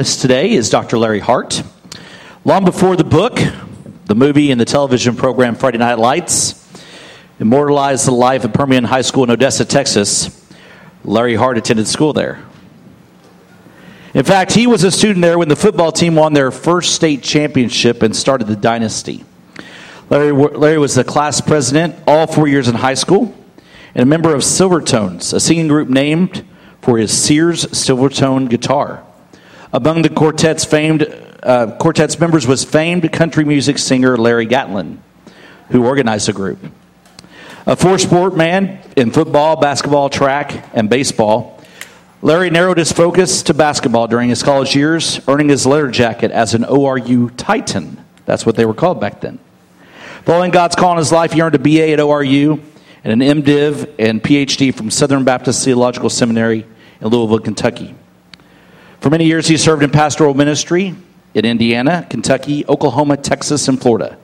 Today is Dr. Larry Hart. Long before the book, the movie, and the television program Friday Night Lights immortalized the life of Permian High School in Odessa, Texas, Larry Hart attended school there. In fact, he was a student there when the football team won their first state championship and started the dynasty. Larry, Larry was the class president all four years in high school and a member of Silvertones, a singing group named for his Sears Silvertone guitar. Among the quartet's famed uh, quartet's members was famed country music singer Larry Gatlin, who organized the group. A four sport man in football, basketball, track, and baseball, Larry narrowed his focus to basketball during his college years, earning his letter jacket as an ORU Titan. That's what they were called back then. Following God's call in his life, he earned a BA at ORU and an MDiv and PhD from Southern Baptist Theological Seminary in Louisville, Kentucky. For many years, he served in pastoral ministry in Indiana, Kentucky, Oklahoma, Texas, and Florida.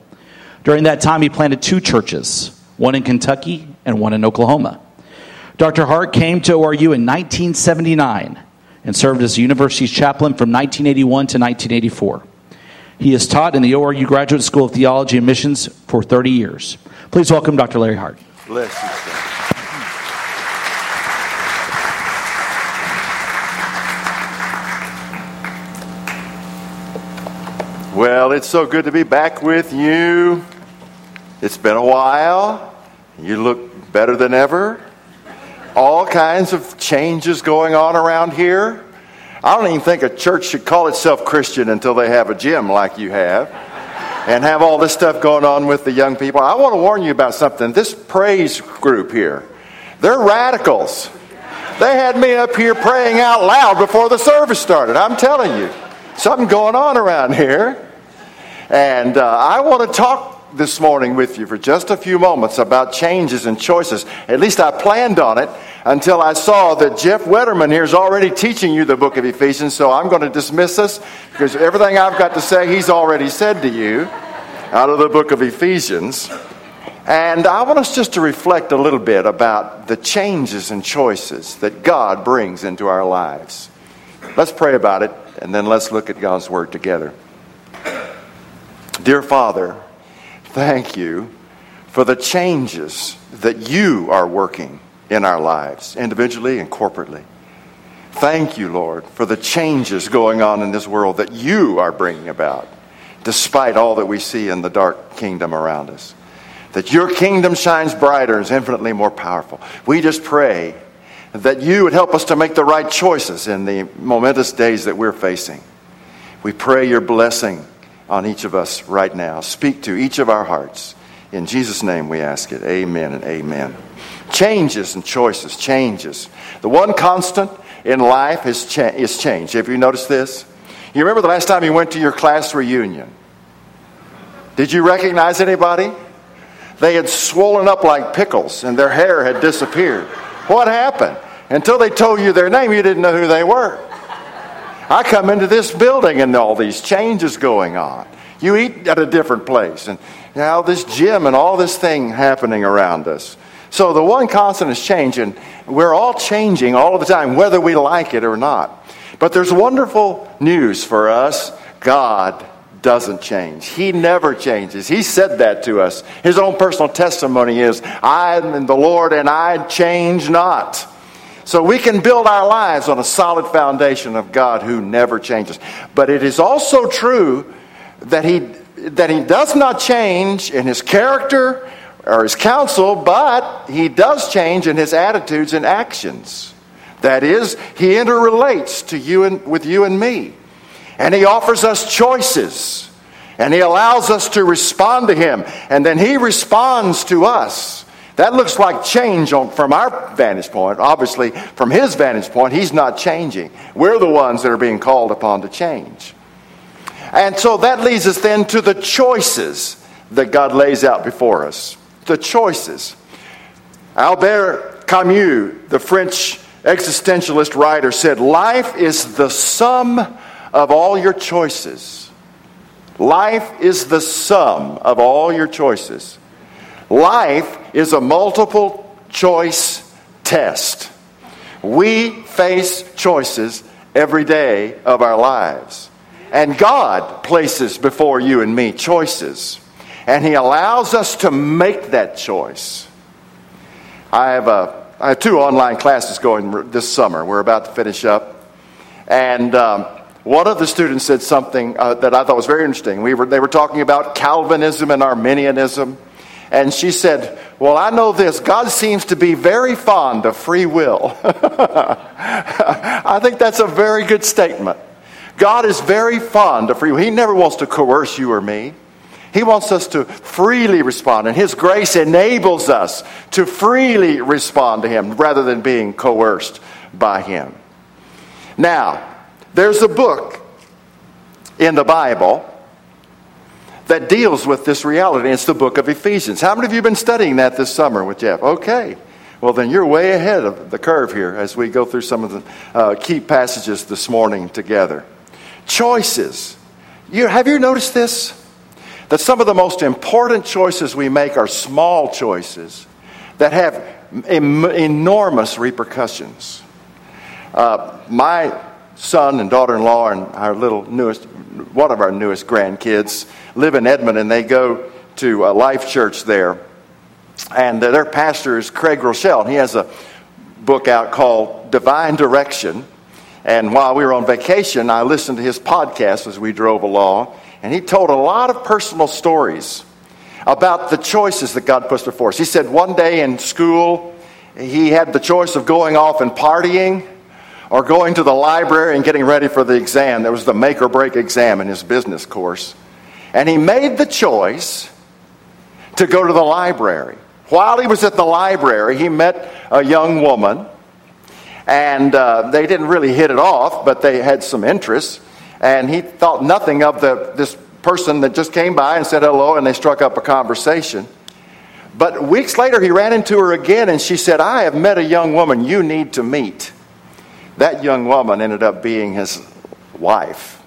During that time, he planted two churches, one in Kentucky and one in Oklahoma. Dr. Hart came to ORU in 1979 and served as the university's chaplain from 1981 to 1984. He has taught in the ORU Graduate School of Theology and Missions for 30 years. Please welcome Dr. Larry Hart. Well, it's so good to be back with you. It's been a while. You look better than ever. All kinds of changes going on around here. I don't even think a church should call itself Christian until they have a gym like you have and have all this stuff going on with the young people. I want to warn you about something. This praise group here, they're radicals. They had me up here praying out loud before the service started. I'm telling you, something going on around here. And uh, I want to talk this morning with you for just a few moments about changes and choices. At least I planned on it until I saw that Jeff Wetterman here is already teaching you the book of Ephesians. So I'm going to dismiss us because everything I've got to say, he's already said to you out of the book of Ephesians. And I want us just to reflect a little bit about the changes and choices that God brings into our lives. Let's pray about it, and then let's look at God's Word together. Dear Father, thank you for the changes that you are working in our lives, individually and corporately. Thank you, Lord, for the changes going on in this world that you are bringing about, despite all that we see in the dark kingdom around us. That your kingdom shines brighter and is infinitely more powerful. We just pray that you would help us to make the right choices in the momentous days that we're facing. We pray your blessing on each of us right now. Speak to each of our hearts. In Jesus' name we ask it. Amen and amen. Changes and choices, changes. The one constant in life is, cha- is change. Have you noticed this? You remember the last time you went to your class reunion? Did you recognize anybody? They had swollen up like pickles and their hair had disappeared. What happened? Until they told you their name, you didn't know who they were. I come into this building and all these changes going on. You eat at a different place, and now this gym and all this thing happening around us. So the one constant is changing. We're all changing all of the time, whether we like it or not. But there's wonderful news for us. God doesn't change. He never changes. He said that to us. His own personal testimony is, I am the Lord and I change not. So we can build our lives on a solid foundation of God who never changes. But it is also true that he, that he does not change in his character or his counsel, but he does change in his attitudes and actions. That is, he interrelates to you and, with you and me. And he offers us choices. And he allows us to respond to him. And then he responds to us. That looks like change on, from our vantage point. Obviously, from his vantage point, he's not changing. We're the ones that are being called upon to change. And so that leads us then to the choices that God lays out before us. The choices. Albert Camus, the French existentialist writer, said, Life is the sum of all your choices. Life is the sum of all your choices. Life is a multiple choice test. We face choices every day of our lives. And God places before you and me choices. And He allows us to make that choice. I have, a, I have two online classes going this summer. We're about to finish up. And um, one of the students said something uh, that I thought was very interesting. We were, they were talking about Calvinism and Arminianism. And she said, Well, I know this. God seems to be very fond of free will. I think that's a very good statement. God is very fond of free will. He never wants to coerce you or me. He wants us to freely respond, and His grace enables us to freely respond to Him rather than being coerced by Him. Now, there's a book in the Bible that deals with this reality. It's the book of Ephesians. How many of you have been studying that this summer with Jeff? Okay. Well, then you're way ahead of the curve here as we go through some of the uh, key passages this morning together. Choices. You, have you noticed this? That some of the most important choices we make are small choices that have em- enormous repercussions. Uh, my son and daughter in law and our little newest, one of our newest grandkids, live in Edmond and they go to a life church there. And their pastor is Craig Groeschel. He has a book out called Divine Direction. And while we were on vacation, I listened to his podcast as we drove along. And he told a lot of personal stories about the choices that God puts before us. He said one day in school, he had the choice of going off and partying or going to the library and getting ready for the exam. There was the make or break exam in his business course. And he made the choice to go to the library. While he was at the library, he met a young woman, and uh, they didn't really hit it off, but they had some interest. And he thought nothing of the, this person that just came by and said hello, and they struck up a conversation. But weeks later, he ran into her again, and she said, I have met a young woman you need to meet. That young woman ended up being his wife.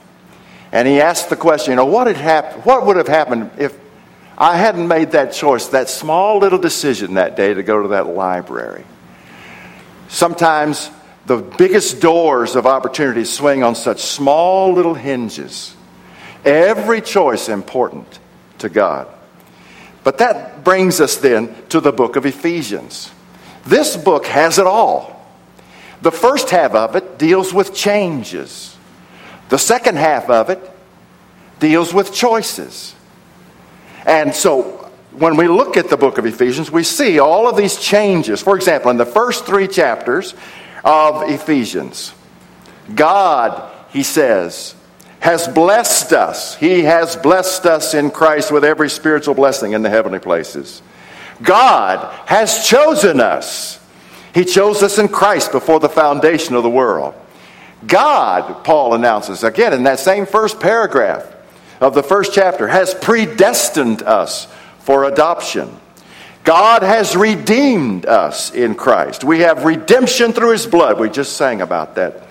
And he asked the question, you know, what, had hap- what would have happened if I hadn't made that choice, that small little decision that day to go to that library? Sometimes the biggest doors of opportunity swing on such small little hinges. Every choice important to God. But that brings us then to the book of Ephesians. This book has it all. The first half of it deals with changes. The second half of it deals with choices. And so when we look at the book of Ephesians, we see all of these changes. For example, in the first three chapters of Ephesians, God, he says, has blessed us. He has blessed us in Christ with every spiritual blessing in the heavenly places. God has chosen us he chose us in Christ before the foundation of the world. God, Paul announces, again in that same first paragraph of the first chapter, has predestined us for adoption. God has redeemed us in Christ. We have redemption through his blood. We just sang about that.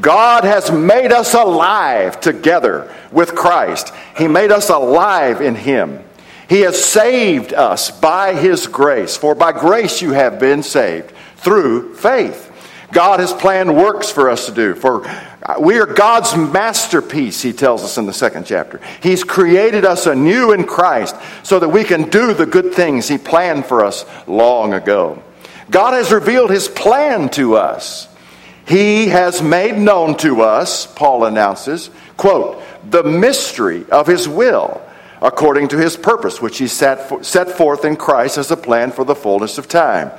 God has made us alive together with Christ. He made us alive in him. He has saved us by His grace. For by grace you have been saved through faith. God has planned works for us to do. For uh, we are God's masterpiece, he tells us in the second chapter. He's created us anew in Christ so that we can do the good things he planned for us long ago. God has revealed his plan to us. He has made known to us, Paul announces, quote, the mystery of his will according to his purpose, which he set, set forth in Christ as a plan for the fullness of time.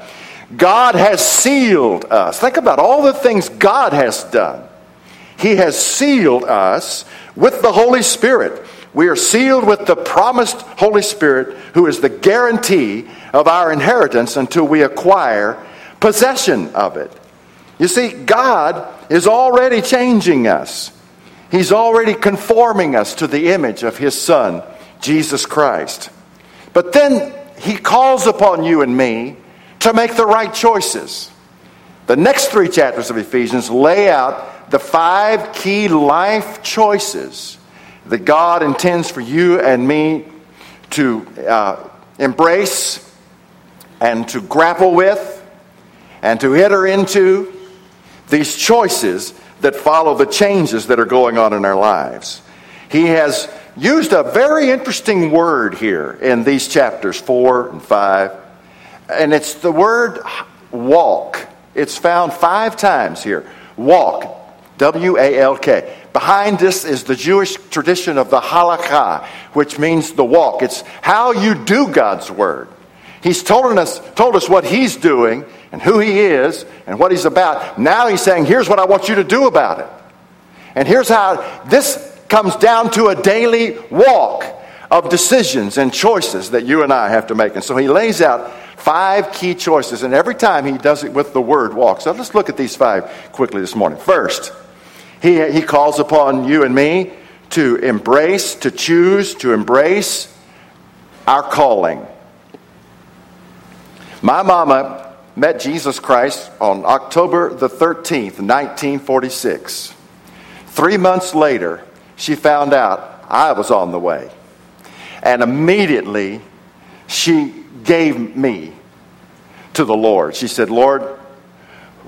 God has sealed us. Think about all the things God has done. He has sealed us with the Holy Spirit. We are sealed with the promised Holy Spirit, who is the guarantee of our inheritance until we acquire possession of it. You see, God is already changing us. He's already conforming us to the image of His Son, Jesus Christ. But then he calls upon you and me to make the right choices. The next three chapters of Ephesians lay out the five key life choices that God intends for you and me to uh, embrace and to grapple with and to enter into these choices that follow the changes that are going on in our lives. He has used a very interesting word here in these chapters 4 and 5, and it's the word walk. It's found five times here. Walk. W A L K. Behind this is the Jewish tradition of the halakha, which means the walk. It's how you do God's word. He's told us, told us what He's doing and who He is and what He's about. Now He's saying, here's what I want you to do about it. And here's how this comes down to a daily walk of decisions and choices that you and I have to make. And so He lays out five key choices, and every time He does it with the word walk. So let's look at these five quickly this morning. First, He, he calls upon you and me to embrace, to choose, to embrace our calling. My mama met Jesus Christ on October the 13th, 1946. Three months later, she found out I was on the way. And immediately, she gave me to the Lord. She said, Lord,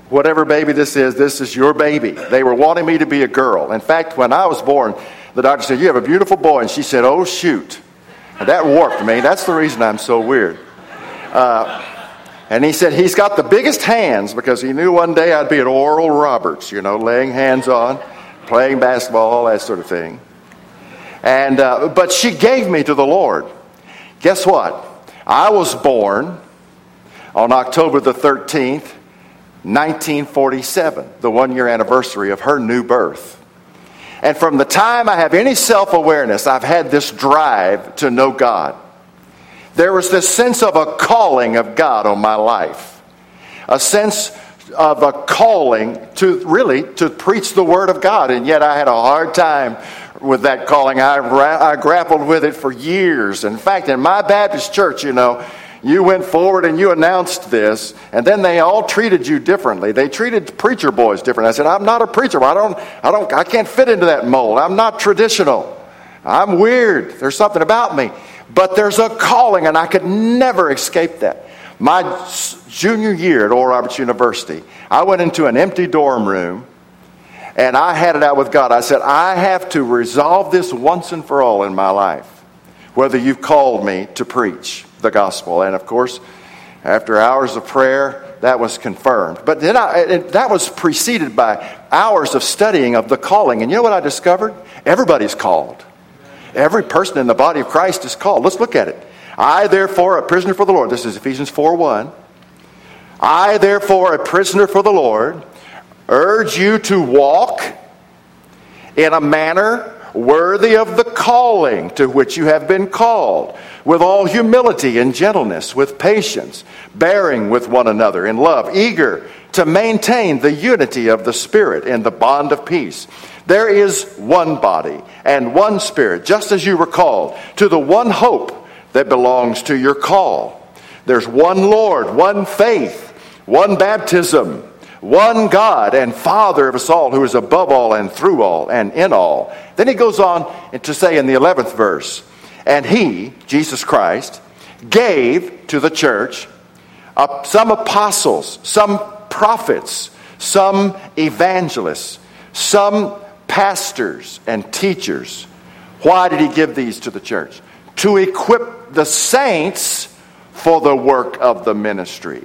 whatever baby this is, this is your baby. They were wanting me to be a girl. In fact, when I was born, the doctor said, You have a beautiful boy. And she said, Oh, shoot. And that warped me. That's the reason I'm so weird. Uh, and he said he's got the biggest hands because he knew one day I'd be at Oral Roberts, you know, laying hands on, playing basketball, all that sort of thing. And, uh, but she gave me to the Lord. Guess what? I was born on October the 13th, 1947, the one year anniversary of her new birth. And from the time I have any self awareness, I've had this drive to know God. There was this sense of a calling of God on my life, a sense of a calling to really to preach the word of God, and yet I had a hard time with that calling. I, I grappled with it for years. In fact, in my Baptist church, you know, you went forward and you announced this, and then they all treated you differently. They treated preacher boys different. I said, "I'm not a preacher. I don't, I don't, I can't fit into that mold. I'm not traditional. I'm weird. There's something about me." But there's a calling, and I could never escape that. My junior year at Oral Roberts University, I went into an empty dorm room and I had it out with God. I said, I have to resolve this once and for all in my life, whether you've called me to preach the gospel. And of course, after hours of prayer, that was confirmed. But then I, that was preceded by hours of studying of the calling. And you know what I discovered? Everybody's called. Every person in the body of Christ is called. Let's look at it. I, therefore, a prisoner for the Lord. This is Ephesians 4 1. I, therefore, a prisoner for the Lord, urge you to walk in a manner worthy of the calling to which you have been called, with all humility and gentleness, with patience, bearing with one another in love, eager to maintain the unity of the Spirit in the bond of peace. There is one body and one spirit, just as you were called, to the one hope that belongs to your call. There's one Lord, one faith, one baptism, one God and Father of us all, who is above all and through all and in all. Then he goes on to say in the 11th verse, and he, Jesus Christ, gave to the church uh, some apostles, some prophets, some evangelists, some pastors and teachers. Why did he give these to the church? To equip the saints for the work of the ministry,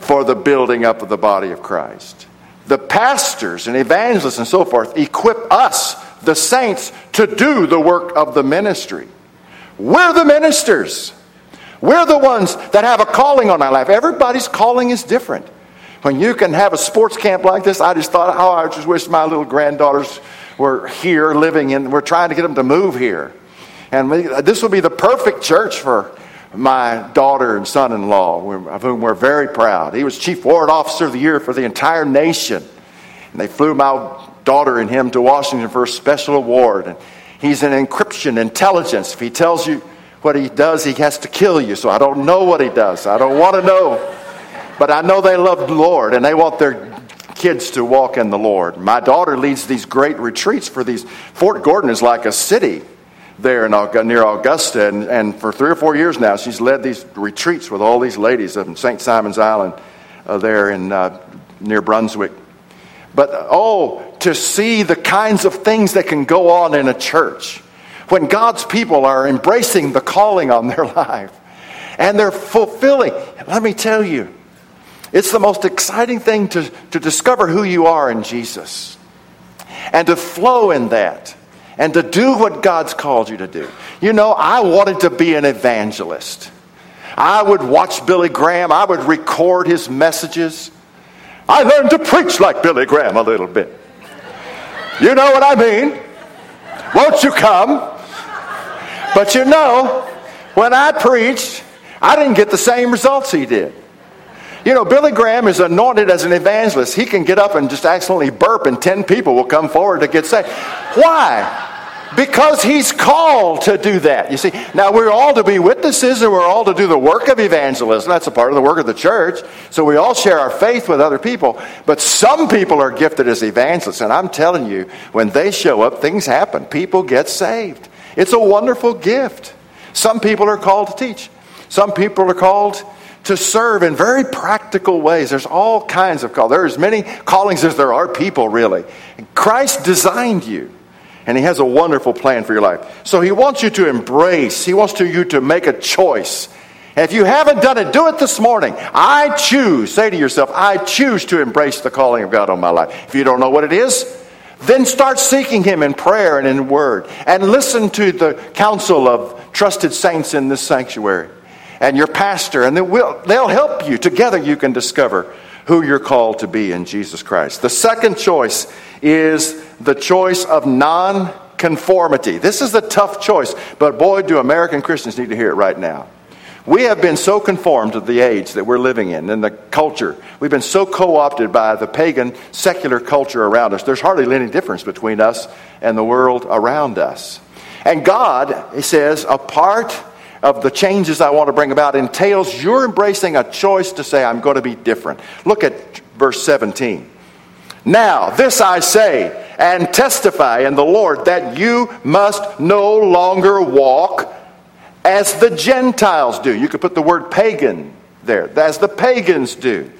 for the building up of the body of Christ. The pastors and evangelists and so forth equip us, the saints, to do the work of the ministry. We're the ministers. We're the ones that have a calling on our life. Everybody's calling is different. When you can have a sports camp like this, I just thought, oh, I just wish my little granddaughters were here living and we're trying to get them to move here. And we, this would be the perfect church for my daughter and son in law, of whom we're very proud. He was Chief Warrant Officer of the Year for the entire nation. And they flew my daughter and him to Washington for a special award. And he's an encryption intelligence. If he tells you what he does, he has to kill you. So I don't know what he does. I don't want to know. But I know they love the Lord and they want their kids to walk in the Lord. My daughter leads these great retreats for these. Fort Gordon is like a city there in, near Augusta, and, and for three or four years now, she's led these retreats with all these ladies in St. Simon's Island uh, there in uh, near Brunswick. But oh, to see the kinds of things that can go on in a church when God's people are embracing the calling on their life and they're fulfilling. Let me tell you, it's the most exciting thing to, to discover who you are in Jesus and to flow in that and to do what God's called you to do. You know, I wanted to be an evangelist. I would watch Billy Graham, I would record his messages. I learned to preach like Billy Graham a little bit. You know what I mean? Won't you come? But you know, when I preached, I didn't get the same results he did. You know, Billy Graham is anointed as an evangelist. He can get up and just accidentally burp, and 10 people will come forward to get saved. Why? Because he's called to do that. You see, now we're all to be witnesses and we're all to do the work of evangelism. That's a part of the work of the church. So we all share our faith with other people. But some people are gifted as evangelists. And I'm telling you, when they show up, things happen. People get saved. It's a wonderful gift. Some people are called to teach, some people are called to serve in very practical ways. There's all kinds of calls. There are as many callings as there are people, really. Christ designed you. And he has a wonderful plan for your life. So he wants you to embrace, he wants to, you to make a choice. If you haven't done it, do it this morning. I choose, say to yourself, I choose to embrace the calling of God on my life. If you don't know what it is, then start seeking him in prayer and in word. And listen to the counsel of trusted saints in this sanctuary and your pastor, and they'll help you. Together, you can discover who you're called to be in Jesus Christ. The second choice is the choice of non conformity. This is the tough choice, but boy, do American Christians need to hear it right now. We have been so conformed to the age that we're living in and the culture. We've been so co opted by the pagan secular culture around us. There's hardly any difference between us and the world around us. And God, He says, a part of the changes I want to bring about entails you're embracing a choice to say, I'm going to be different. Look at verse 17. Now, this I say and testify in the Lord that you must no longer walk as the Gentiles do. You could put the word pagan there, as the pagans do,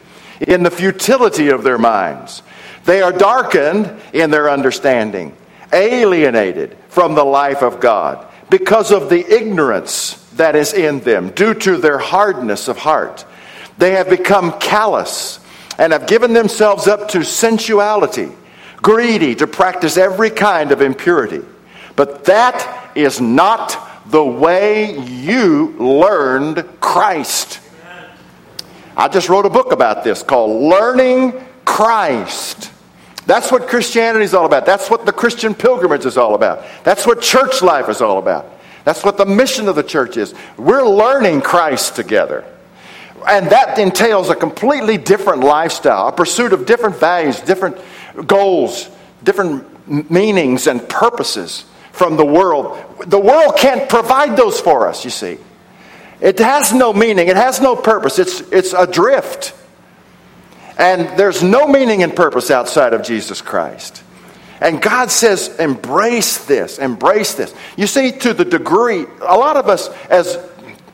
in the futility of their minds. They are darkened in their understanding, alienated from the life of God because of the ignorance that is in them, due to their hardness of heart. They have become callous and have given themselves up to sensuality, greedy to practice every kind of impurity. But that is not the way you learned Christ. I just wrote a book about this called Learning Christ. That's what Christianity is all about. That's what the Christian pilgrimage is all about. That's what church life is all about. That's what the mission of the church is. We're learning Christ together. And that entails a completely different lifestyle, a pursuit of different values, different goals, different meanings and purposes from the world. The world can't provide those for us, you see. It has no meaning, it has no purpose, it's, it's adrift. And there's no meaning and purpose outside of Jesus Christ. And God says, embrace this, embrace this. You see, to the degree, a lot of us, as,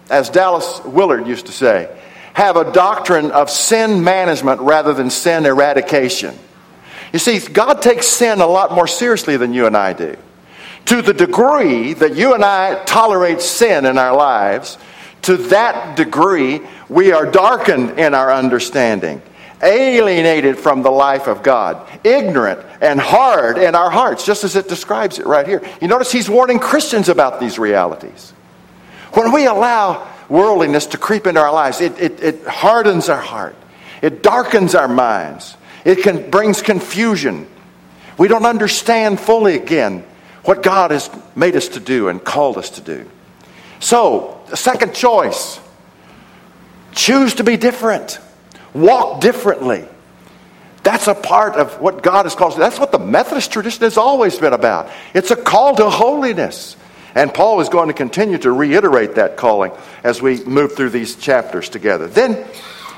as Dallas Willard used to say, have a doctrine of sin management rather than sin eradication. You see, God takes sin a lot more seriously than you and I do. To the degree that you and I tolerate sin in our lives, to that degree, we are darkened in our understanding alienated from the life of God, ignorant and hard in our hearts, just as it describes it right here. You notice he's warning Christians about these realities. When we allow worldliness to creep into our lives, it, it, it hardens our heart, it darkens our minds, it can, brings confusion. We don't understand fully again what God has made us to do and called us to do. So, the second choice choose to be different walk differently. That's a part of what God has called. That's what the Methodist tradition has always been about. It's a call to holiness. And Paul is going to continue to reiterate that calling as we move through these chapters together. Then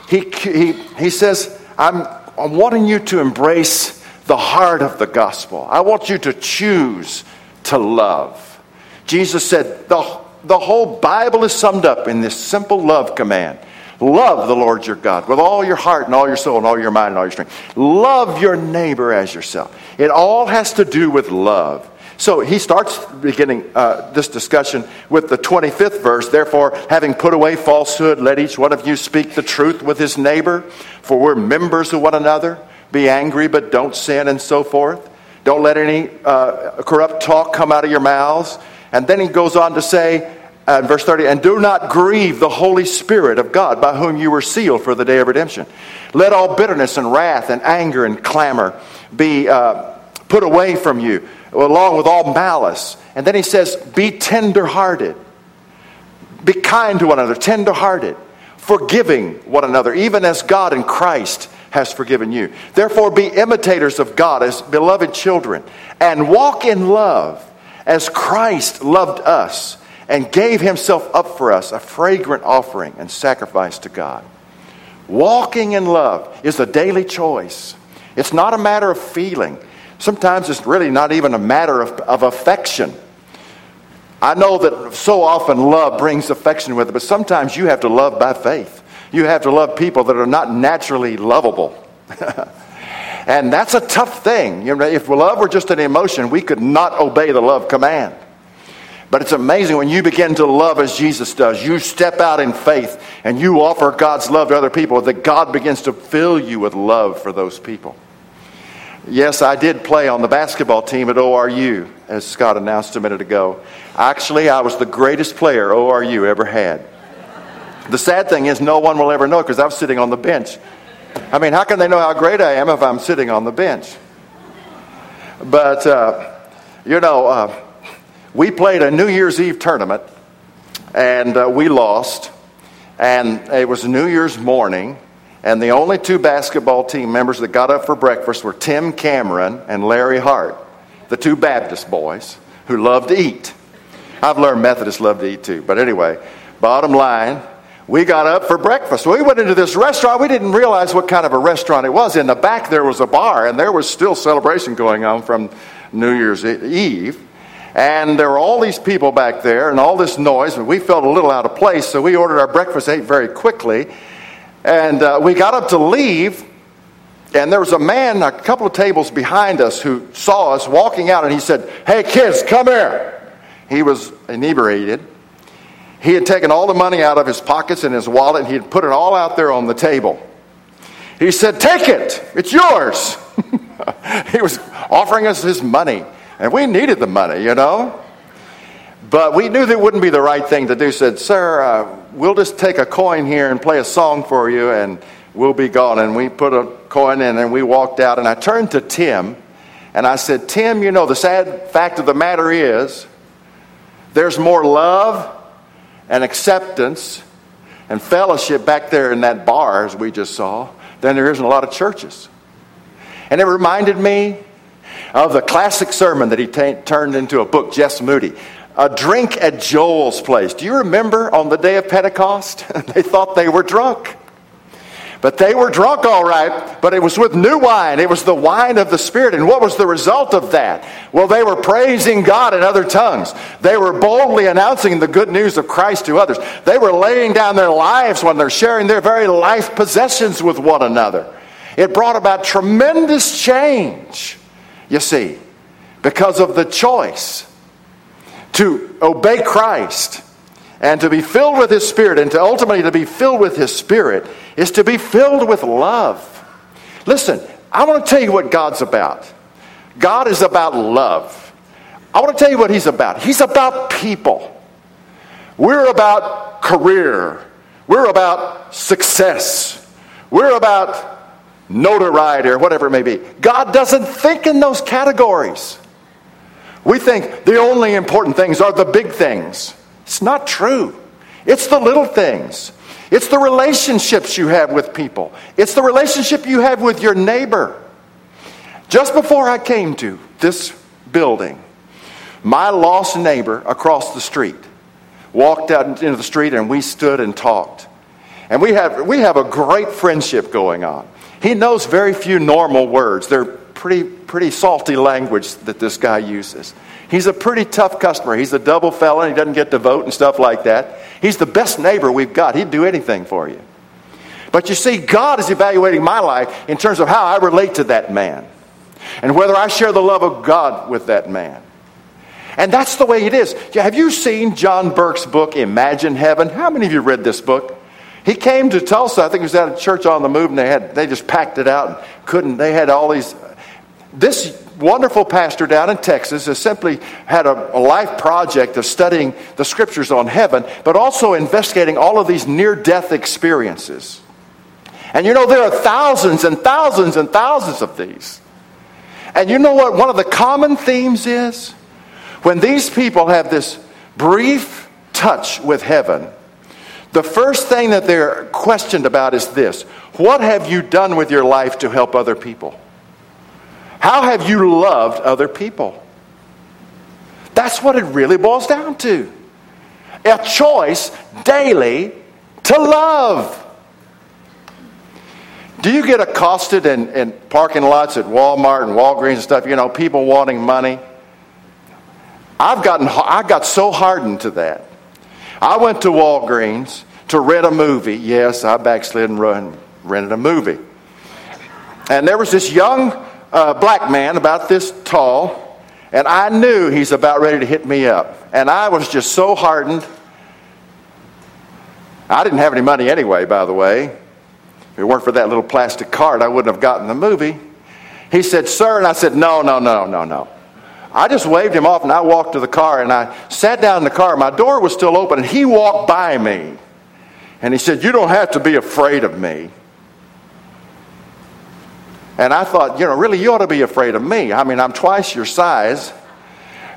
he, he, he says, I'm, I'm wanting you to embrace the heart of the gospel. I want you to choose to love. Jesus said, the, the whole Bible is summed up in this simple love command Love the Lord your God with all your heart and all your soul and all your mind and all your strength. Love your neighbor as yourself. It all has to do with love. So he starts beginning uh, this discussion with the 25th verse. Therefore, having put away falsehood, let each one of you speak the truth with his neighbor, for we're members of one another. Be angry, but don't sin, and so forth. Don't let any uh, corrupt talk come out of your mouths. And then he goes on to say, uh, verse 30, and do not grieve the Holy Spirit of God, by whom you were sealed for the day of redemption. Let all bitterness and wrath and anger and clamor be uh, put away from you, along with all malice. And then he says, be tenderhearted. Be kind to one another, tenderhearted, forgiving one another, even as God in Christ has forgiven you. Therefore, be imitators of God as beloved children, and walk in love as Christ loved us and gave himself up for us, a fragrant offering and sacrifice to God. Walking in love is a daily choice. It's not a matter of feeling. Sometimes it's really not even a matter of, of affection. I know that so often love brings affection with it, but sometimes you have to love by faith. You have to love people that are not naturally lovable. and that's a tough thing. You know, if love were just an emotion, we could not obey the love command. But it's amazing when you begin to love as Jesus does. You step out in faith and you offer God's love to other people, that God begins to fill you with love for those people. Yes, I did play on the basketball team at ORU, as Scott announced a minute ago. Actually, I was the greatest player ORU ever had. The sad thing is, no one will ever know because I was sitting on the bench. I mean, how can they know how great I am if I'm sitting on the bench? But, uh, you know, uh, we played a New Year's Eve tournament and uh, we lost. And it was New Year's morning. And the only two basketball team members that got up for breakfast were Tim Cameron and Larry Hart, the two Baptist boys who love to eat. I've learned Methodists love to eat too. But anyway, bottom line, we got up for breakfast. We went into this restaurant. We didn't realize what kind of a restaurant it was. In the back, there was a bar, and there was still celebration going on from New Year's Eve. And there were all these people back there and all this noise, and we felt a little out of place, so we ordered our breakfast, ate very quickly. And uh, we got up to leave, and there was a man a couple of tables behind us who saw us walking out, and he said, Hey, kids, come here. He was inebriated. He had taken all the money out of his pockets and his wallet, and he had put it all out there on the table. He said, Take it, it's yours. he was offering us his money. And we needed the money, you know. But we knew that wouldn't be the right thing to do. Said, Sir, uh, we'll just take a coin here and play a song for you, and we'll be gone. And we put a coin in, and we walked out. And I turned to Tim, and I said, Tim, you know, the sad fact of the matter is there's more love and acceptance and fellowship back there in that bar, as we just saw, than there is in a lot of churches. And it reminded me of the classic sermon that he t- turned into a book, Jess Moody. A drink at Joel's place. Do you remember on the day of Pentecost? they thought they were drunk. But they were drunk all right, but it was with new wine. It was the wine of the Spirit. And what was the result of that? Well, they were praising God in other tongues. They were boldly announcing the good news of Christ to others. They were laying down their lives when they're sharing their very life possessions with one another. It brought about tremendous change. You see, because of the choice to obey Christ and to be filled with His Spirit, and to ultimately to be filled with His Spirit is to be filled with love. Listen, I want to tell you what God's about. God is about love. I want to tell you what He's about. He's about people. We're about career. We're about success. We're about notoriety, or whatever it may be. God doesn't think in those categories. We think the only important things are the big things. It's not true. It's the little things. It's the relationships you have with people. It's the relationship you have with your neighbor. Just before I came to this building, my lost neighbor across the street walked out into the street and we stood and talked. And we have, we have a great friendship going on. He knows very few normal words. They're pretty, pretty salty language that this guy uses. He's a pretty tough customer. He's a double felon. He doesn't get to vote and stuff like that. He's the best neighbor we've got. He'd do anything for you. But you see, God is evaluating my life in terms of how I relate to that man and whether I share the love of God with that man. And that's the way it is. Have you seen John Burke's book, Imagine Heaven? How many of you read this book? He came to Tulsa. I think he was at a church on the move, and they had they just packed it out and couldn't. They had all these. This wonderful pastor down in Texas has simply had a, a, life project of studying the scriptures on heaven, but also investigating all of these near death experiences. And you know, there are thousands and thousands and thousands of these. And you know what one of the common themes is? When these people have this brief touch with heaven, the first thing that they're questioned about is this What have you done with your life to help other people? How have you loved other people? That's what it really boils down to. A choice daily to love. Do you get accosted in, in parking lots at Walmart and Walgreens and stuff? You know, people wanting money. I've gotten I got so hardened to that. I went to Walgreens to rent a movie. Yes, I backslid and run, rented a movie. And there was this young uh, black man about this tall, and I knew he's about ready to hit me up. And I was just so hardened. I didn't have any money anyway, by the way. If it weren't for that little plastic card, I wouldn't have gotten the movie. He said, Sir, and I said, No, no, no, no, no. I just waved him off and I walked to the car and I sat down in the car. My door was still open and he walked by me. And he said, You don't have to be afraid of me. And I thought, you know, really, you ought to be afraid of me. I mean, I'm twice your size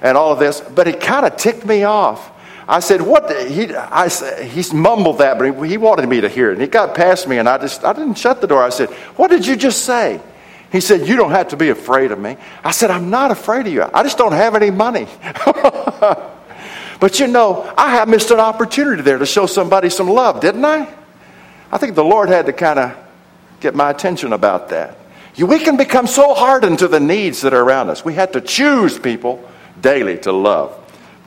and all of this. But it kind of ticked me off. I said, "What?" He, I, he mumbled that, but he, he wanted me to hear it. And he got past me, and I just, I didn't shut the door. I said, "What did you just say?" He said, "You don't have to be afraid of me." I said, "I'm not afraid of you. I just don't have any money." but you know, I have missed an opportunity there to show somebody some love, didn't I? I think the Lord had to kind of get my attention about that. We can become so hardened to the needs that are around us. We have to choose people daily to love.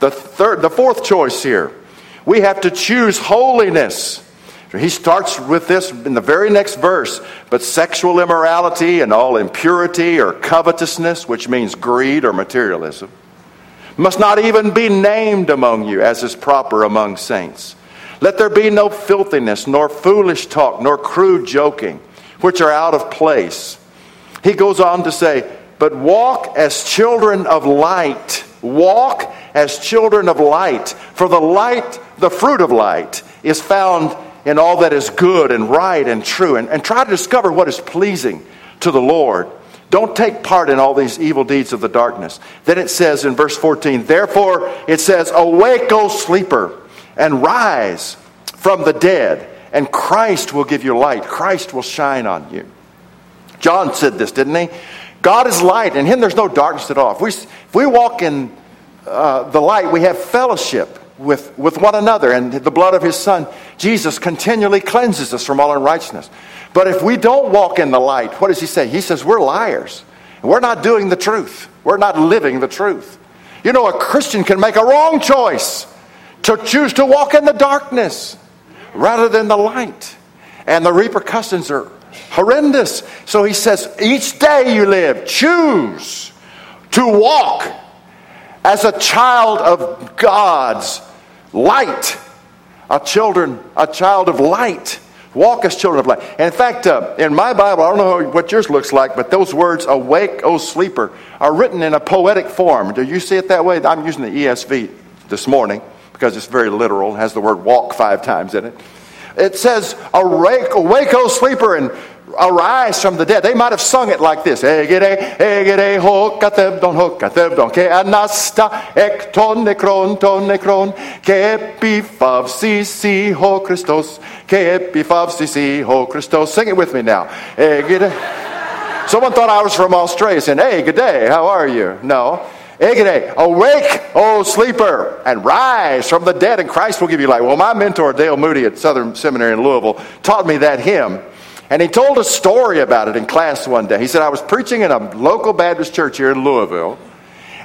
The third, the fourth choice here, we have to choose holiness. He starts with this in the very next verse. But sexual immorality and all impurity or covetousness, which means greed or materialism, must not even be named among you as is proper among saints. Let there be no filthiness, nor foolish talk, nor crude joking, which are out of place. He goes on to say, But walk as children of light. Walk as children of light. For the light, the fruit of light, is found in all that is good and right and true. And, and try to discover what is pleasing to the Lord. Don't take part in all these evil deeds of the darkness. Then it says in verse 14, Therefore it says, Awake, O sleeper, and rise from the dead, and Christ will give you light. Christ will shine on you. John said this, didn't he? God is light, and in him there's no darkness at all. If we, if we walk in uh, the light, we have fellowship with, with one another, and the blood of his son, Jesus, continually cleanses us from all unrighteousness. But if we don't walk in the light, what does he say? He says we're liars. We're not doing the truth. We're not living the truth. You know, a Christian can make a wrong choice to choose to walk in the darkness rather than the light. And the repercussions are horrendous. So he says, each day you live, choose to walk as a child of God's light, a children, a child of light. Walk as children of light. In fact, uh, in my Bible, I don't know what yours looks like, but those words, awake, O sleeper, are written in a poetic form. Do you see it that way? I'm using the ESV this morning because it's very literal. It has the word walk five times in it. It says, awake, awake, O sleeper, and arise from the dead. They might have sung it like this. Sing it with me now. Someone thought I was from Australia saying, hey, good day, how are you? No. Egede, awake, O sleeper, and rise from the dead, and Christ will give you light. Well, my mentor, Dale Moody at Southern Seminary in Louisville, taught me that hymn. And he told a story about it in class one day. He said, I was preaching in a local Baptist church here in Louisville,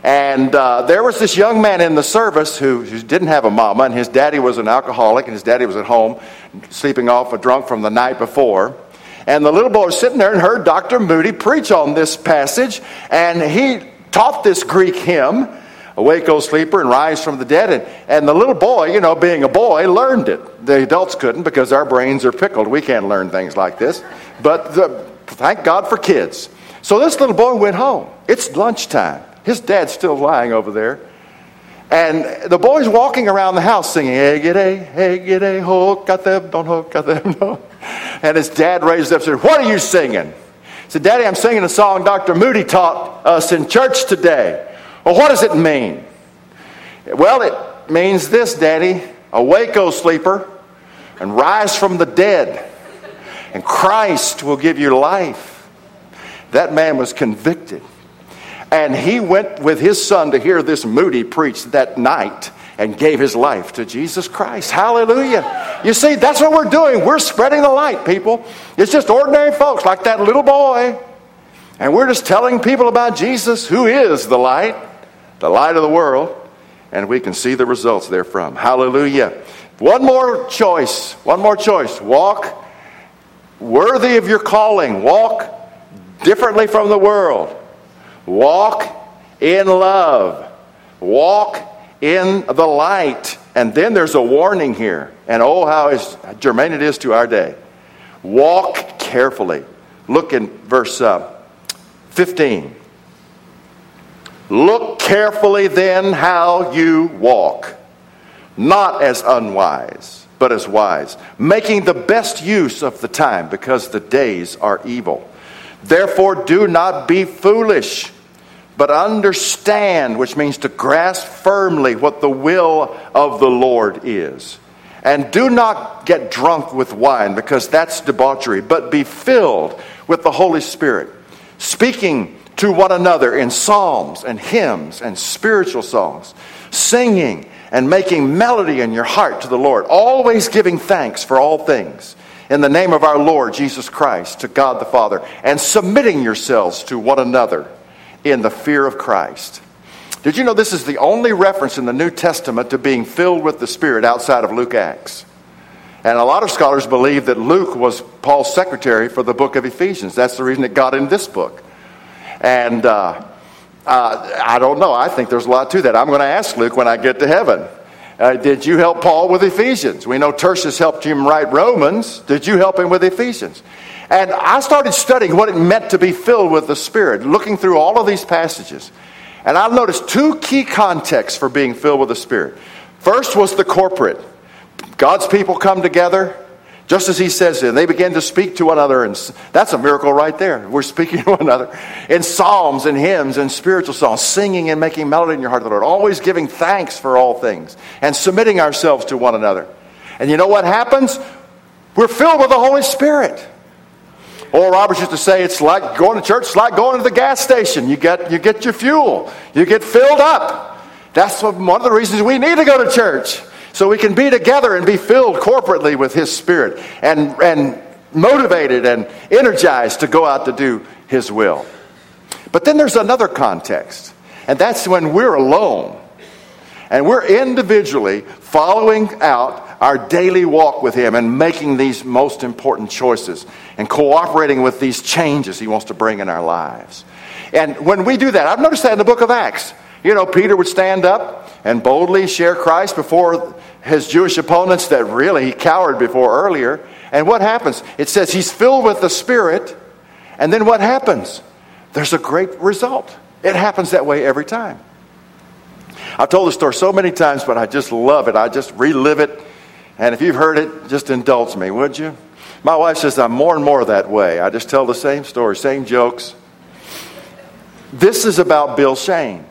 And uh, there was this young man in the service who, who, didn't have a mama, and his daddy was an alcoholic, and his daddy was at home sleeping off a drunk from the night before. And the little boy was sitting there and heard Dr. Moody preach on this passage, and he taught this Greek hymn, Awake, O sleeper, and rise from the dead. And, and the little boy, you know, being a boy, learned it. The adults couldn't because our brains are pickled. We can't learn things like this. But the, thank God for kids. So this little boy went home. It's lunchtime. His dad's still lying over there. And the boy's walking around the house singing, Hey, a, hey, get a, ho, got them, don't ho, got them, no. And his dad raises up and said, What are you singing? He said, Daddy, I'm singing a song Dr. Moody taught us in church today. Well, what does it mean? Well, it means this, Daddy. Awake, O sleeper, and rise from the dead, and Christ will give you life. That man was convicted. And he went with his son to hear this Moody preach that night and gave his life to Jesus Christ. Hallelujah. You see, that's what we're doing. We're spreading the light, people. It's just ordinary folks like that little boy. And we're just telling people about Jesus, who is the light, the light of the world, and we can see the results therefrom. Hallelujah. One more choice. One more choice. Walk worthy of your calling. Walk differently from the world. Walk in love. Walk in the light. And then there's a warning here. And oh, how germane it is to our day. Walk carefully. Look in verse uh, 15. Look carefully then how you walk, not as unwise, but as wise, making the best use of the time because the days are evil. Therefore, do not be foolish, but understand, which means to grasp firmly what the will of the Lord is. And do not get drunk with wine, because that's debauchery, but be filled with the Holy Spirit, speaking to one another in psalms and hymns and spiritual songs, singing and making melody in your heart to the Lord, always giving thanks for all things in the name of our Lord Jesus Christ to God the Father, and submitting yourselves to one another in the fear of Christ. Did you know this is the only reference in the New Testament to being filled with the Spirit outside of Luke Acts? And a lot of scholars believe that Luke was Paul's secretary for the book of Ephesians. That's the reason it got in this book. And uh, uh, I don't know. I think there's a lot to that. I'm going to ask Luke when I get to heaven. Uh, did you help Paul with Ephesians? We know Tertius helped him write Romans. Did you help him with Ephesians? And I started studying what it meant to be filled with the Spirit, looking through all of these passages. And I noticed two key contexts for being filled with the Spirit. First was the corporate. God's people come together, just as he says, and they begin to speak to one another, and that's a miracle right there. We're speaking to one another in psalms and hymns and spiritual songs, singing and making melody in your heart to the Lord, always giving thanks for all things and submitting ourselves to one another. And you know what happens? We're filled with the Holy Spirit. Oral Roberts used to say it's like going to church, it's like going to the gas station. You get, you get your fuel, you get filled up. That's what, one of the reasons we need to go to church. So we can be together and be filled corporately with His Spirit and, and motivated and energized to go out to do His will. But then there's another context, and that's when we're alone and we're individually following out our daily walk with Him and making these most important choices and cooperating with these changes He wants to bring in our lives. And when we do that, I've noticed that in the book of Acts. You know, Peter would stand up and boldly share Christ before his Jewish opponents that really he cowered before earlier. And what happens? It says he's filled with the Spirit. And then what happens? There's a great result. It happens that way every time. I've told the story so many times, but I just love it. I just relive it. And if you've heard it, just indulge me, would you? My wife says I'm more and more that way. I just tell the same story, same jokes. This is about Bill Shane.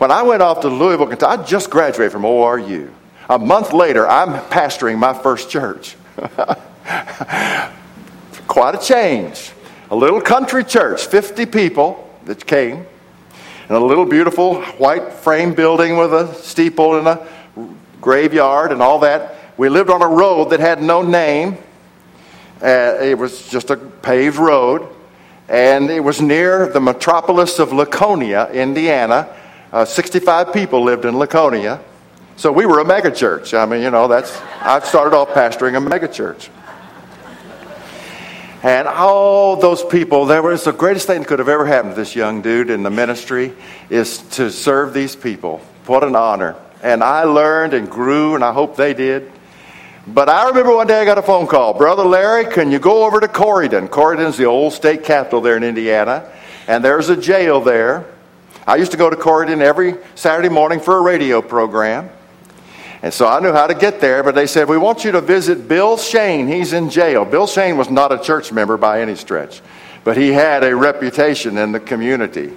When I went off to Louisville, Kentucky, I just graduated from ORU. A month later, I'm pastoring my first church. Quite a change. A little country church, 50 people that came, and a little beautiful white frame building with a steeple and a graveyard and all that. We lived on a road that had no name. Uh, it was just a paved road, and it was near the metropolis of Laconia, Indiana, Uh, 65 people lived in Laconia. So we were a megachurch. I mean, you know, that's, I started off pastoring a megachurch. And all those people, there was the greatest thing that could have ever happened to this young dude in the ministry is to serve these people. What an honor. And I learned and grew, and I hope they did. But I remember one day I got a phone call. Brother Larry, can you go over to Corydon? Corydon's the old state capital there in Indiana, and there's a jail there. I used to go to Corydon every Saturday morning for a radio program. And so I knew how to get there, but they said, We want you to visit Bill Shane. He's in jail. Bill Shane was not a church member by any stretch, but he had a reputation in the community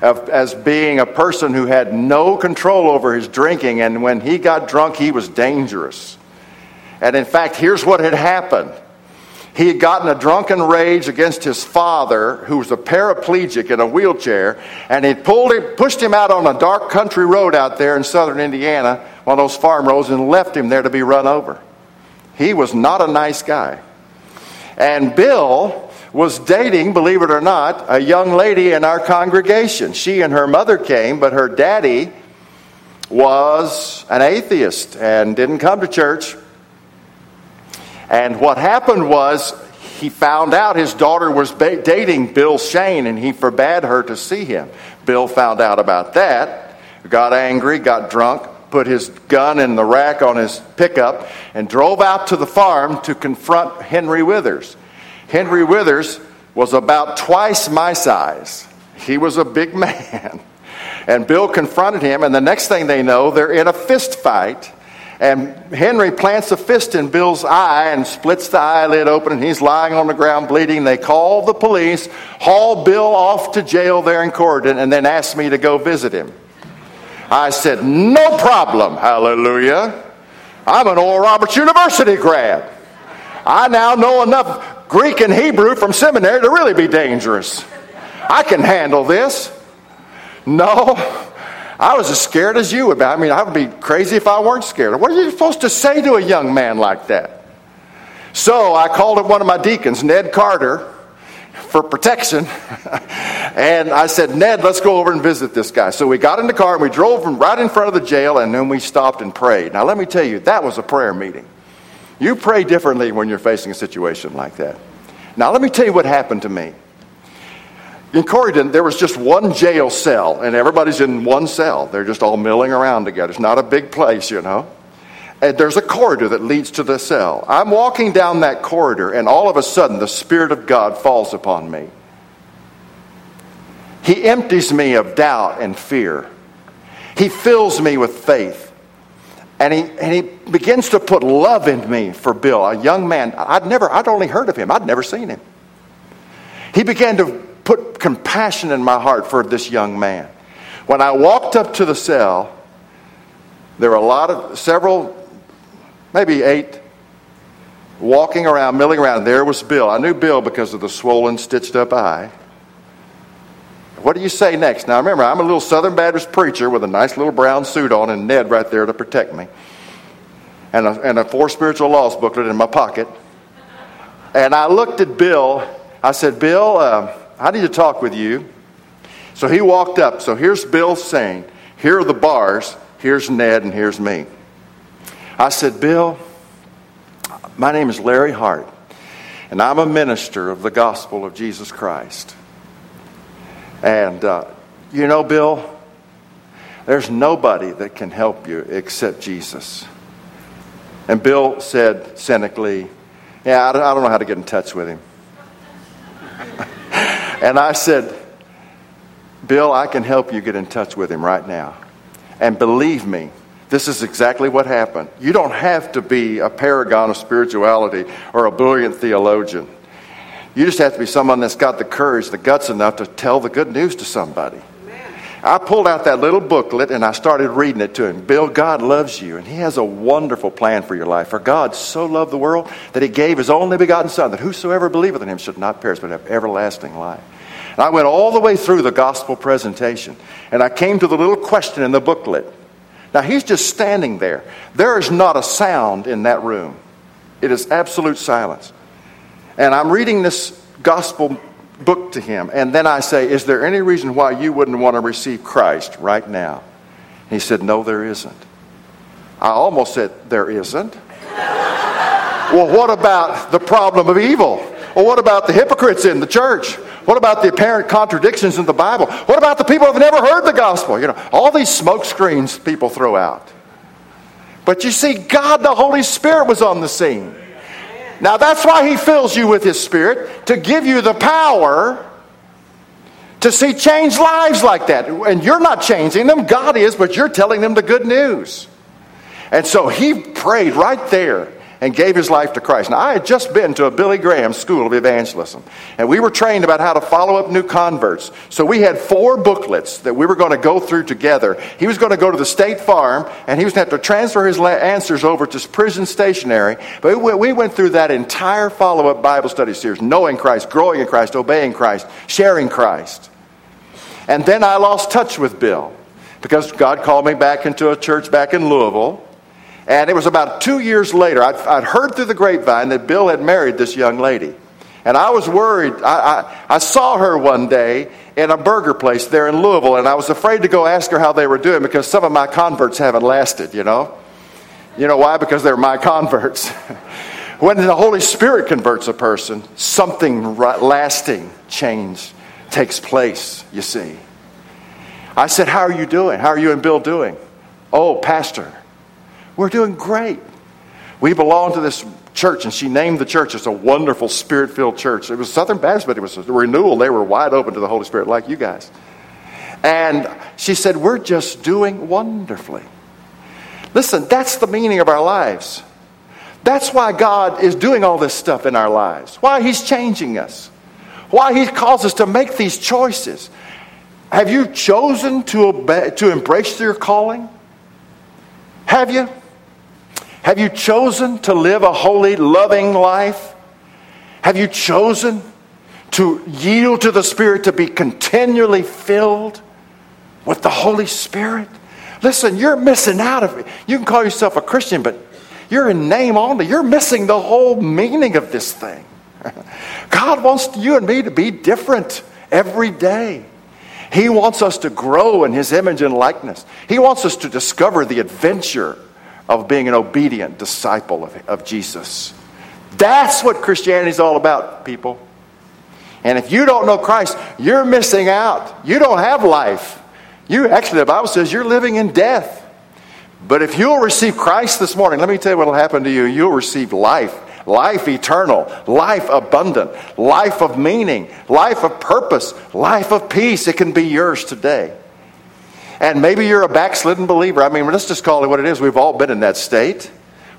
of, as being a person who had no control over his drinking, and when he got drunk, he was dangerous. And in fact, here's what had happened. He had gotten a drunken rage against his father, who was a paraplegic in a wheelchair, and he pulled him, pushed him out on a dark country road out there in southern Indiana, one of those farm roads, and left him there to be run over. He was not a nice guy. And Bill was dating, believe it or not, a young lady in our congregation. She and her mother came, but her daddy was an atheist and didn't come to church. And what happened was he found out his daughter was ba- dating Bill Shane and he forbade her to see him. Bill found out about that, got angry, got drunk, put his gun in the rack on his pickup, and drove out to the farm to confront Henry Withers. Henry Withers was about twice my size. He was a big man. And Bill confronted him, and the next thing they know, they're in a fist fight. And Henry plants a fist in Bill's eye and splits the eyelid open, and he's lying on the ground bleeding. They call the police, haul Bill off to jail there in Corydon, and then ask me to go visit him. I said, No problem, hallelujah. I'm an Oral Roberts University grad. I now know enough Greek and Hebrew from seminary to really be dangerous. I can handle this. No, I was as scared as you be. I mean, I would be crazy if I weren't scared. What are you supposed to say to a young man like that? So I called up one of my deacons, Ned Carter, for protection. and I said, Ned, let's go over and visit this guy. So we got in the car and we drove him right in front of the jail and then we stopped and prayed. Now, let me tell you, that was a prayer meeting. You pray differently when you're facing a situation like that. Now, let me tell you what happened to me. In Corydon, there was just one jail cell, and everybody's in one cell. They're just all milling around together. It's not a big place, you know. And there's a corridor that leads to the cell. I'm walking down that corridor, and all of a sudden, the Spirit of God falls upon me. He empties me of doubt and fear. He fills me with faith. And he, and he begins to put love in me for Bill, a young man. I'd never, I'd only heard of him, I'd never seen him. He began to put compassion in my heart for this young man. When I walked up to the cell, there were a lot of, several, maybe eight, walking around, milling around. There was Bill. I knew Bill because of the swollen, stitched up eye. What do you say next? Now remember, I'm a little Southern Baptist preacher with a nice little brown suit on and Ned right there to protect me. And a, and a Four Spiritual Laws booklet in my pocket. And I looked at Bill. I said, Bill, uh, I need to talk with you. So he walked up. So here's Bill saying, Here are the bars. Here's Ned, and here's me. I said, Bill, my name is Larry Hart, and I'm a minister of the gospel of Jesus Christ. And, uh, you know, Bill, there's nobody that can help you except Jesus. And Bill said cynically, Yeah, I don't know how to get in touch with him. And I said, Bill, I can help you get in touch with him right now. And believe me, this is exactly what happened. You don't have to be a paragon of spirituality or a brilliant theologian. You just have to be someone that's got the courage, the guts enough to tell the good news to somebody. I pulled out that little booklet and I started reading it to him. Bill, God loves you and He has a wonderful plan for your life. For God so loved the world that He gave His only begotten Son, that whosoever believeth in Him should not perish but have everlasting life. And I went all the way through the gospel presentation and I came to the little question in the booklet. Now he's just standing there. There is not a sound in that room, it is absolute silence. And I'm reading this gospel book to him. And then I say, Is there any reason why you wouldn't want to receive Christ right now? He said, No, there isn't. I almost said, There isn't. well, what about the problem of evil? Well, what about the hypocrites in the church? What about the apparent contradictions in the Bible? What about the people who've never heard the gospel? You know, all these smoke screens people throw out. But you see, God, the Holy Spirit, was on the scene. Now that's why He fills you with His Spirit to give you the power to see changed lives like that. And you're not changing them, God is, but you're telling them the good news. And so He prayed right there and gave his life to Christ. Now, I had just been to a Billy Graham school of evangelism, and we were trained about how to follow up new converts. So we had four booklets that we were going to go through together. He was going to go to the state farm, and he was going to have to transfer his answers over to prison stationery. But we went through that entire follow up Bible study series, knowing Christ, growing in Christ, obeying Christ, sharing Christ. And then I lost touch with Bill because God called me back into a church back in Louisville. And it was about two years later, I'd, I'd, heard through the grapevine that Bill had married this young lady. And I was worried. I, I, I, saw her one day in a burger place there in Louisville, and I was afraid to go ask her how they were doing because some of my converts haven't lasted, you know? You know why? Because they're my converts. when the Holy Spirit converts a person, something lasting change takes place, you see. I said, How are you doing? How are you and Bill doing? Oh, Pastor, we're doing great. We belong to this church, and she named the church. It's a wonderful spirit filled church. It was Southern Baptist, but it was a renewal. They were wide open to the Holy Spirit, like you guys. And she said, We're just doing wonderfully. Listen, that's the meaning of our lives. That's why God is doing all this stuff in our lives, why He's changing us, why He calls us to make these choices. Have you chosen to, obey, to embrace your calling? Have you? Have you chosen to live a holy, loving life? Have you chosen to yield to the Spirit to be continually filled with the Holy Spirit? Listen, you're missing out of it. You can call yourself a Christian, but you're in name only. You're missing the whole meaning of this thing. God wants you and me to be different every day. He wants us to grow in His image and likeness. He wants us to discover the adventure of being an obedient disciple of, of Jesus. That's what Christianity is all about, people. And if you don't know Christ, you're missing out. You don't have life. You actually, the Bible says you're living in death. But if you'll receive Christ this morning, let me tell you what will happen to you. You'll receive life life eternal, life abundant, life of meaning, life of purpose, life of peace. It can be yours today. And maybe you're a backslidden believer. I mean, let's just call it what it is. We've all been in that state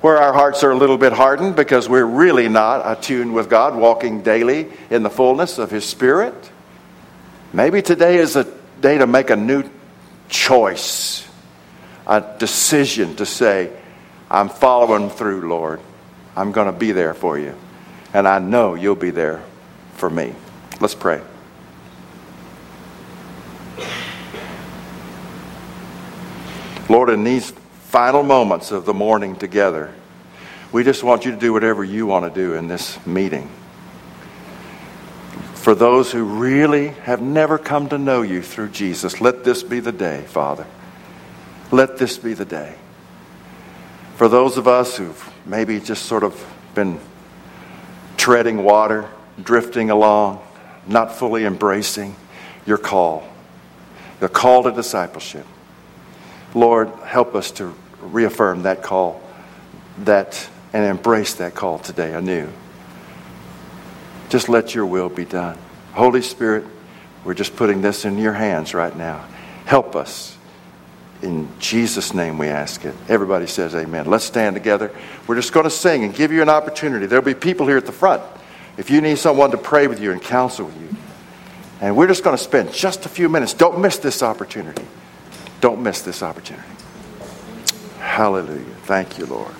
where our hearts are a little bit hardened because we're really not attuned with God, walking daily in the fullness of His Spirit. Maybe today is a day to make a new choice, a decision to say, I'm following through, Lord. I'm going to be there for you. And I know you'll be there for me. Let's pray. Lord, in these final moments of the morning together, we just want you to do whatever you want to do in this meeting. For those who really have never come to know you through Jesus, let this be the day, Father. Let this be the day. For those of us who've maybe just sort of been treading water, drifting along, not fully embracing your call, the call to discipleship. Lord, help us to reaffirm that call that and embrace that call today anew. Just let your will be done. Holy Spirit, we're just putting this in your hands right now. Help us. In Jesus' name we ask it. Everybody says amen. Let's stand together. We're just going to sing and give you an opportunity. There'll be people here at the front if you need someone to pray with you and counsel with you. And we're just going to spend just a few minutes. Don't miss this opportunity. Don't miss this opportunity. Hallelujah. Thank you, Lord.